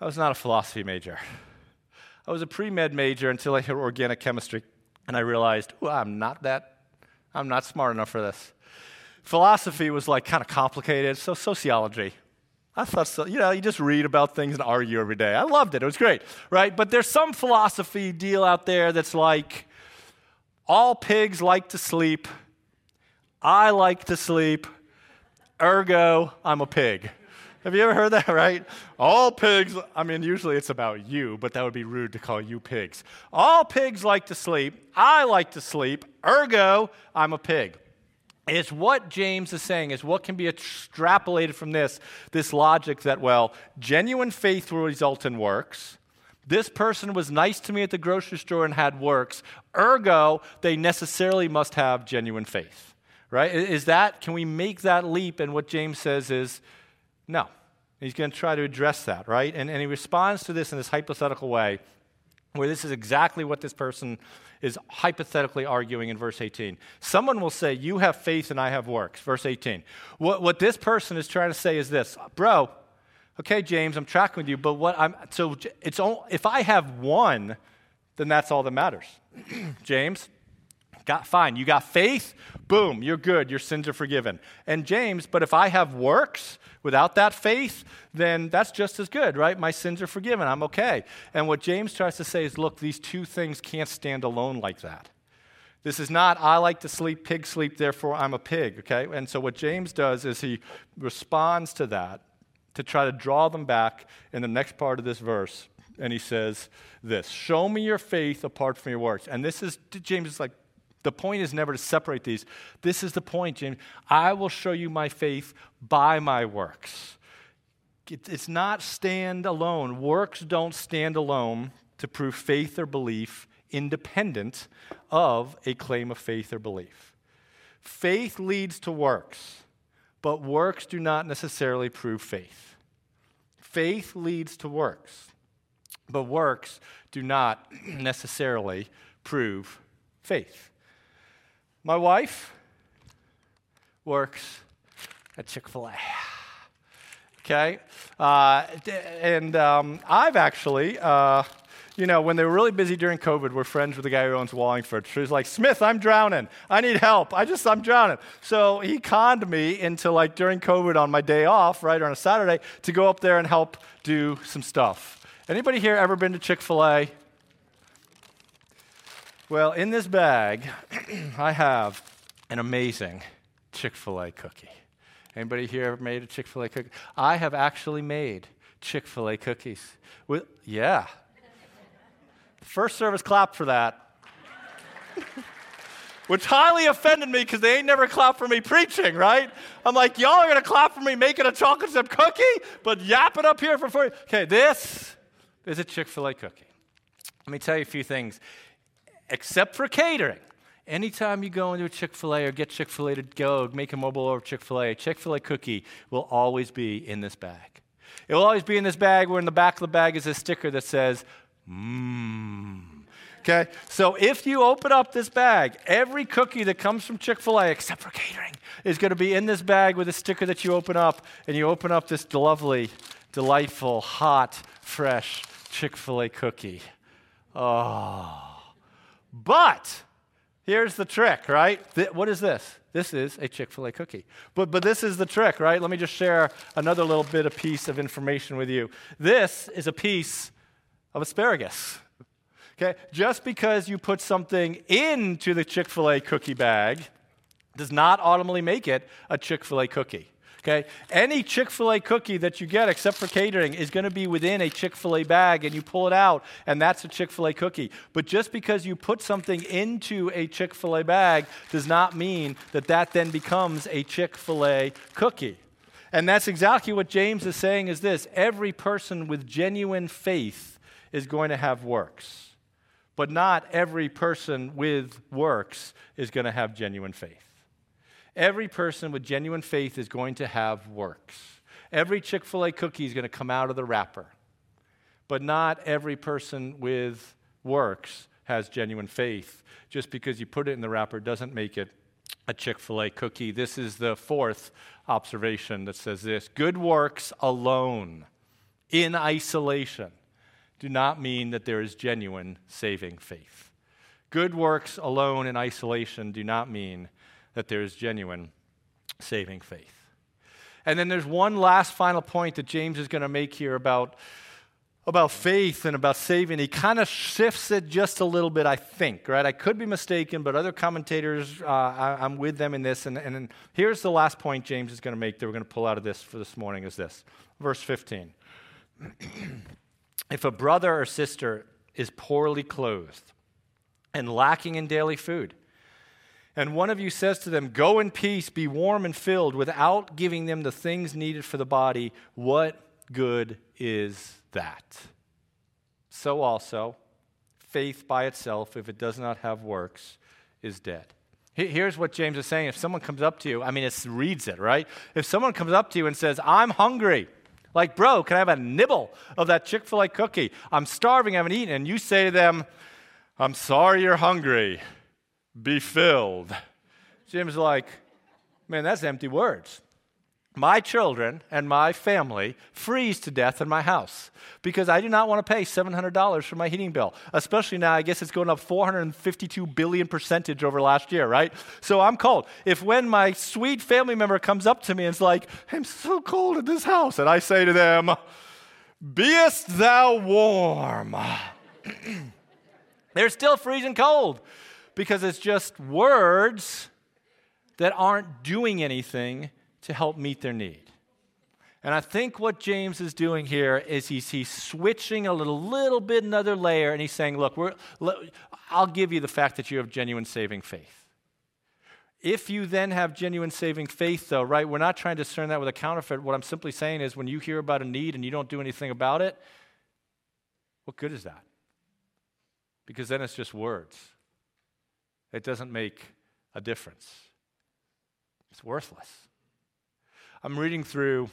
I was not a philosophy major. I was a pre med major until I hit organic chemistry, and I realized, oh, I'm not that, I'm not smart enough for this. Philosophy was like kind of complicated, so sociology. I thought so. You know, you just read about things and argue every day. I loved it. It was great, right? But there's some philosophy deal out there that's like, all pigs like to sleep. I like to sleep. Ergo, I'm a pig. Have you ever heard that, right? All pigs, I mean, usually it's about you, but that would be rude to call you pigs. All pigs like to sleep. I like to sleep. Ergo, I'm a pig. It's what James is saying, is what can be extrapolated from this, this logic that, well, genuine faith will result in works. This person was nice to me at the grocery store and had works. Ergo, they necessarily must have genuine faith. Right? Is that, can we make that leap? And what James says is no. He's going to try to address that, right? And, and he responds to this in this hypothetical way, where this is exactly what this person is hypothetically arguing in verse 18. Someone will say, You have faith and I have works. Verse 18. What, what this person is trying to say is this Bro, okay, James, I'm tracking with you, but what I'm, so it's all, if I have one, then that's all that matters. James, got fine. You got faith, boom, you're good. Your sins are forgiven. And James, but if I have works without that faith, then that's just as good, right? My sins are forgiven. I'm okay. And what James tries to say is look, these two things can't stand alone like that. This is not, I like to sleep, pig sleep, therefore I'm a pig, okay? And so what James does is he responds to that to try to draw them back in the next part of this verse. And he says this Show me your faith apart from your works. And this is, James is like, the point is never to separate these. This is the point, James. I will show you my faith by my works. It's not stand alone. Works don't stand alone to prove faith or belief independent of a claim of faith or belief. Faith leads to works but works do not necessarily prove faith. Faith leads to works, but works do not necessarily prove faith. My wife works at Chick fil A. Okay? Uh, and um, I've actually, uh, you know, when they were really busy during COVID, we're friends with the guy who owns Wallingford. She was like, Smith, I'm drowning. I need help. I just, I'm drowning. So he conned me into like during COVID on my day off, right, or on a Saturday, to go up there and help do some stuff. Anybody here ever been to Chick fil A? Well, in this bag, I have an amazing Chick fil A cookie. Anybody here ever made a Chick fil A cookie? I have actually made Chick fil A cookies. With, yeah. First service clapped for that. Which highly offended me because they ain't never clapped for me preaching, right? I'm like, y'all are gonna clap for me making a chocolate chip cookie, but yap it up here for free. Okay, this is a Chick fil A cookie. Let me tell you a few things. Except for catering, Anytime you go into a Chick fil A or get Chick fil A to go, make a mobile order Chick fil a Chick fil A cookie will always be in this bag. It will always be in this bag where in the back of the bag is a sticker that says, mmm. Okay? So if you open up this bag, every cookie that comes from Chick fil A, except for catering, is going to be in this bag with a sticker that you open up, and you open up this lovely, delightful, hot, fresh Chick fil A cookie. Oh. But Here's the trick, right? Th- what is this? This is a Chick fil A cookie. But, but this is the trick, right? Let me just share another little bit of piece of information with you. This is a piece of asparagus. Okay? Just because you put something into the Chick fil A cookie bag does not automatically make it a Chick fil A cookie. Okay? Any Chick fil A cookie that you get, except for catering, is going to be within a Chick fil A bag, and you pull it out, and that's a Chick fil A cookie. But just because you put something into a Chick fil A bag does not mean that that then becomes a Chick fil A cookie. And that's exactly what James is saying is this every person with genuine faith is going to have works. But not every person with works is going to have genuine faith. Every person with genuine faith is going to have works. Every Chick fil A cookie is going to come out of the wrapper. But not every person with works has genuine faith. Just because you put it in the wrapper doesn't make it a Chick fil A cookie. This is the fourth observation that says this good works alone, in isolation, do not mean that there is genuine saving faith. Good works alone in isolation do not mean that there is genuine saving faith. And then there's one last final point that James is going to make here about, about faith and about saving. He kind of shifts it just a little bit, I think, right? I could be mistaken, but other commentators, uh, I, am with them in this. And, and here's the last point James is going to make that we're going to pull out of this for this morning is this. Verse 15. if a brother or sister is poorly clothed and lacking in daily food, and one of you says to them, Go in peace, be warm and filled, without giving them the things needed for the body, what good is that? So also, faith by itself, if it does not have works, is dead. Here's what James is saying. If someone comes up to you, I mean, it reads it, right? If someone comes up to you and says, I'm hungry, like, bro, can I have a nibble of that Chick fil A cookie? I'm starving, I haven't eaten. And you say to them, I'm sorry you're hungry be filled. Jim's like, man, that's empty words. My children and my family freeze to death in my house because I do not want to pay $700 for my heating bill. Especially now, I guess it's going up 452 billion percentage over last year, right? So I'm cold. If when my sweet family member comes up to me and is like, I'm so cold in this house, and I say to them, Beest thou warm? They're still freezing cold because it's just words that aren't doing anything to help meet their need. And I think what James is doing here is he's, he's switching a little, little bit another layer, and he's saying, Look, I'll give you the fact that you have genuine saving faith. If you then have genuine saving faith, though, right, we're not trying to discern that with a counterfeit. What I'm simply saying is when you hear about a need and you don't do anything about it, what good is that? Because then it's just words it doesn't make a difference. It's worthless. I'm reading through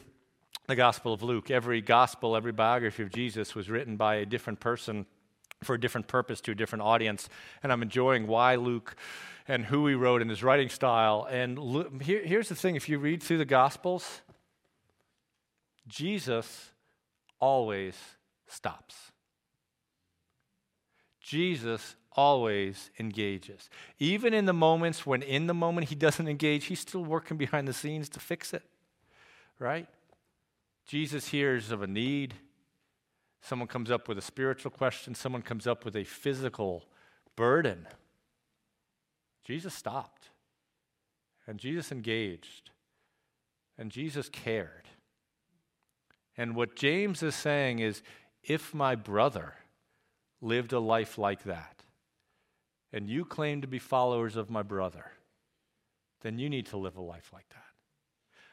the Gospel of Luke. Every gospel, every biography of Jesus was written by a different person for a different purpose to a different audience. And I'm enjoying why Luke and who he wrote and his writing style. And Luke, here, here's the thing if you read through the Gospels, Jesus always stops. Jesus always engages. Even in the moments when, in the moment, he doesn't engage, he's still working behind the scenes to fix it, right? Jesus hears of a need. Someone comes up with a spiritual question, someone comes up with a physical burden. Jesus stopped, and Jesus engaged, and Jesus cared. And what James is saying is if my brother lived a life like that, and you claim to be followers of my brother, then you need to live a life like that.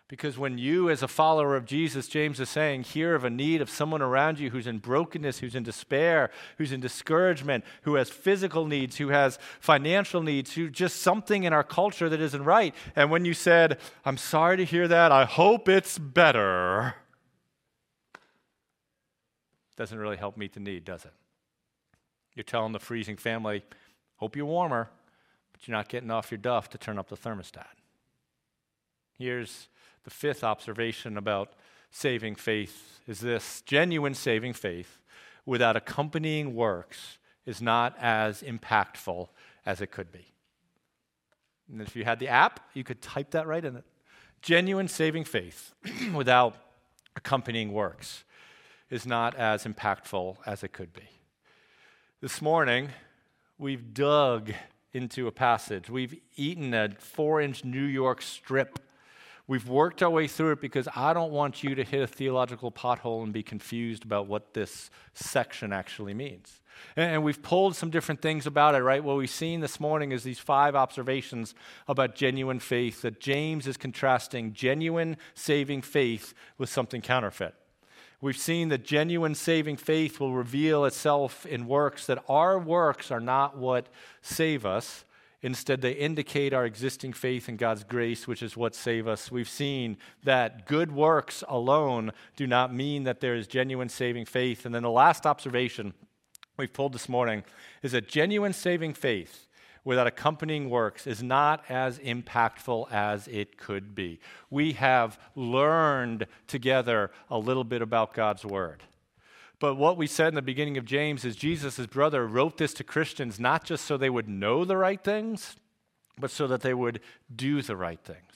Because when you, as a follower of Jesus, James is saying, hear of a need of someone around you who's in brokenness, who's in despair, who's in discouragement, who has physical needs, who has financial needs, who just something in our culture that isn't right. And when you said, I'm sorry to hear that, I hope it's better, doesn't really help meet the need, does it? You're telling the freezing family, hope you're warmer, but you're not getting off your duff to turn up the thermostat. Here's the fifth observation about saving faith is this genuine saving faith without accompanying works is not as impactful as it could be. And if you had the app, you could type that right in it. Genuine saving faith without accompanying works is not as impactful as it could be. This morning, we've dug into a passage. We've eaten a four inch New York strip. We've worked our way through it because I don't want you to hit a theological pothole and be confused about what this section actually means. And we've pulled some different things about it, right? What we've seen this morning is these five observations about genuine faith that James is contrasting genuine saving faith with something counterfeit. We've seen that genuine saving faith will reveal itself in works, that our works are not what save us. Instead, they indicate our existing faith in God's grace, which is what save us. We've seen that good works alone do not mean that there is genuine saving faith. And then the last observation we've pulled this morning is that genuine saving faith without accompanying works is not as impactful as it could be. We have learned together a little bit about God's Word. But what we said in the beginning of James is Jesus' brother wrote this to Christians not just so they would know the right things, but so that they would do the right things.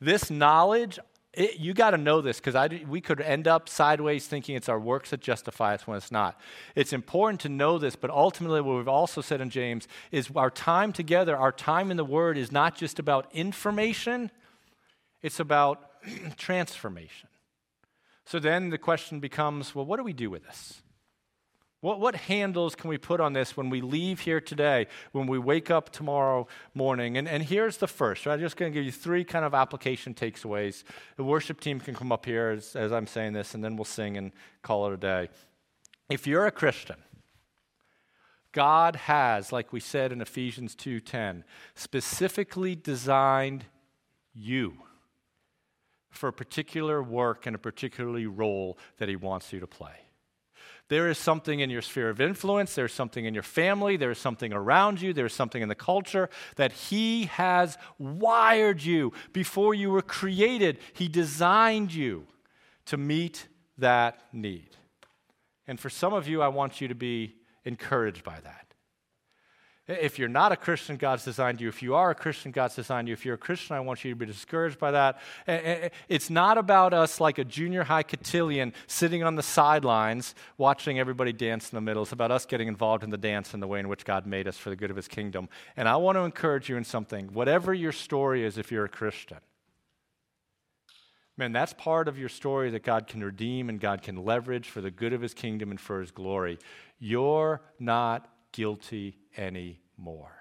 This knowledge it, you got to know this because we could end up sideways thinking it's our works that justify us when it's not. It's important to know this, but ultimately, what we've also said in James is our time together, our time in the Word is not just about information, it's about transformation. So then the question becomes well, what do we do with this? What, what handles can we put on this when we leave here today, when we wake up tomorrow morning? And, and here's the first. Right? I'm just going to give you three kind of application takeaways. The worship team can come up here as, as I'm saying this, and then we'll sing and call it a day. If you're a Christian, God has, like we said in Ephesians 2:10, specifically designed you for a particular work and a particular role that he wants you to play. There is something in your sphere of influence, there's something in your family, there's something around you, there's something in the culture that He has wired you before you were created. He designed you to meet that need. And for some of you, I want you to be encouraged by that. If you're not a Christian, God's designed you. If you are a Christian, God's designed you. If you're a Christian, I want you to be discouraged by that. It's not about us like a junior high cotillion sitting on the sidelines watching everybody dance in the middle. It's about us getting involved in the dance and the way in which God made us for the good of his kingdom. And I want to encourage you in something. Whatever your story is, if you're a Christian, man, that's part of your story that God can redeem and God can leverage for the good of his kingdom and for his glory. You're not guilty anymore.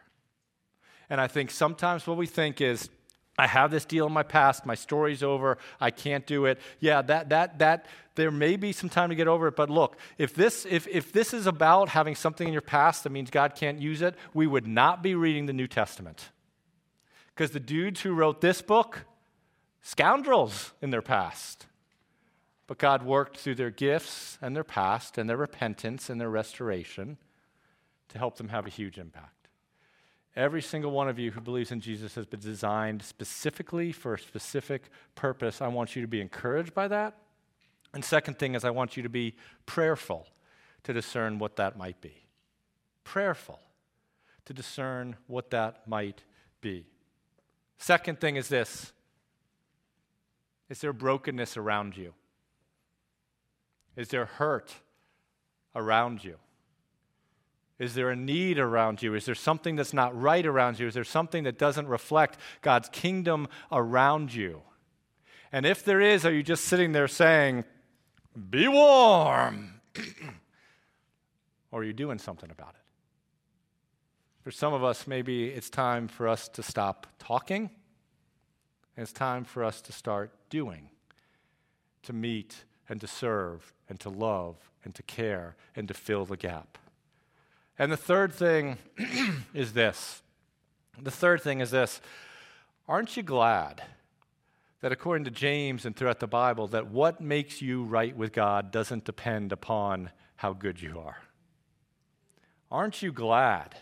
And I think sometimes what we think is, I have this deal in my past, my story's over, I can't do it. Yeah, that that that there may be some time to get over it, but look, if this if if this is about having something in your past that means God can't use it, we would not be reading the New Testament. Because the dudes who wrote this book, scoundrels in their past. But God worked through their gifts and their past and their repentance and their restoration to help them have a huge impact. Every single one of you who believes in Jesus has been designed specifically for a specific purpose. I want you to be encouraged by that. And second thing is, I want you to be prayerful to discern what that might be. prayerful to discern what that might be. Second thing is this Is there brokenness around you? Is there hurt around you? Is there a need around you? Is there something that's not right around you? Is there something that doesn't reflect God's kingdom around you? And if there is, are you just sitting there saying, Be warm? or are you doing something about it? For some of us, maybe it's time for us to stop talking, and it's time for us to start doing, to meet and to serve and to love and to care and to fill the gap. And the third thing is this. The third thing is this. Aren't you glad that according to James and throughout the Bible, that what makes you right with God doesn't depend upon how good you are? Aren't you glad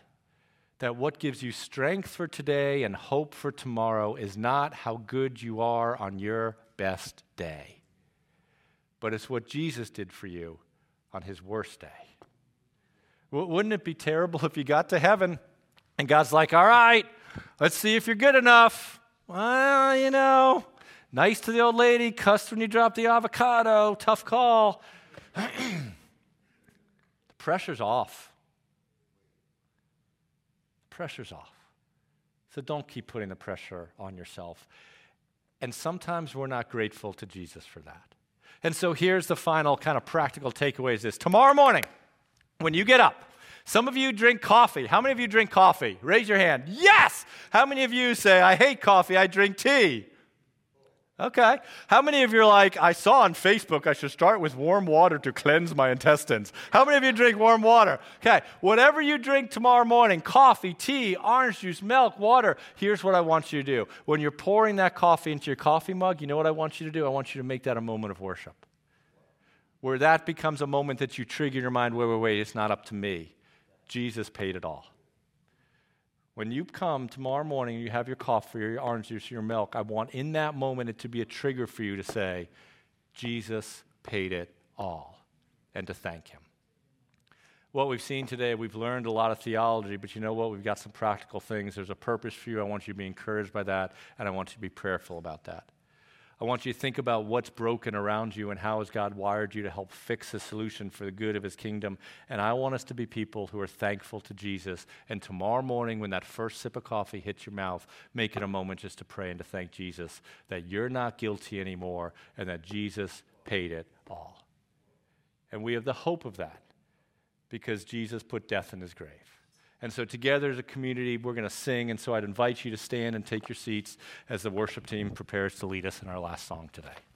that what gives you strength for today and hope for tomorrow is not how good you are on your best day, but it's what Jesus did for you on his worst day? Wouldn't it be terrible if you got to heaven and God's like, all right, let's see if you're good enough? Well, you know, nice to the old lady, cussed when you dropped the avocado, tough call. the pressure's off. The pressure's off. So don't keep putting the pressure on yourself. And sometimes we're not grateful to Jesus for that. And so here's the final kind of practical takeaway is this. Tomorrow morning, when you get up, some of you drink coffee. How many of you drink coffee? Raise your hand. Yes! How many of you say, I hate coffee, I drink tea? Okay. How many of you are like, I saw on Facebook I should start with warm water to cleanse my intestines? How many of you drink warm water? Okay. Whatever you drink tomorrow morning coffee, tea, orange juice, milk, water here's what I want you to do. When you're pouring that coffee into your coffee mug, you know what I want you to do? I want you to make that a moment of worship where that becomes a moment that you trigger your mind wait, wait, wait, it's not up to me. Jesus paid it all. When you come tomorrow morning, you have your coffee or your orange juice or your milk, I want in that moment it to be a trigger for you to say, Jesus paid it all, and to thank Him. What we've seen today, we've learned a lot of theology, but you know what? We've got some practical things. There's a purpose for you. I want you to be encouraged by that, and I want you to be prayerful about that. I want you to think about what's broken around you and how has God wired you to help fix a solution for the good of his kingdom. And I want us to be people who are thankful to Jesus. And tomorrow morning, when that first sip of coffee hits your mouth, make it a moment just to pray and to thank Jesus that you're not guilty anymore and that Jesus paid it all. And we have the hope of that because Jesus put death in his grave. And so, together as a community, we're going to sing. And so, I'd invite you to stand and take your seats as the worship team prepares to lead us in our last song today.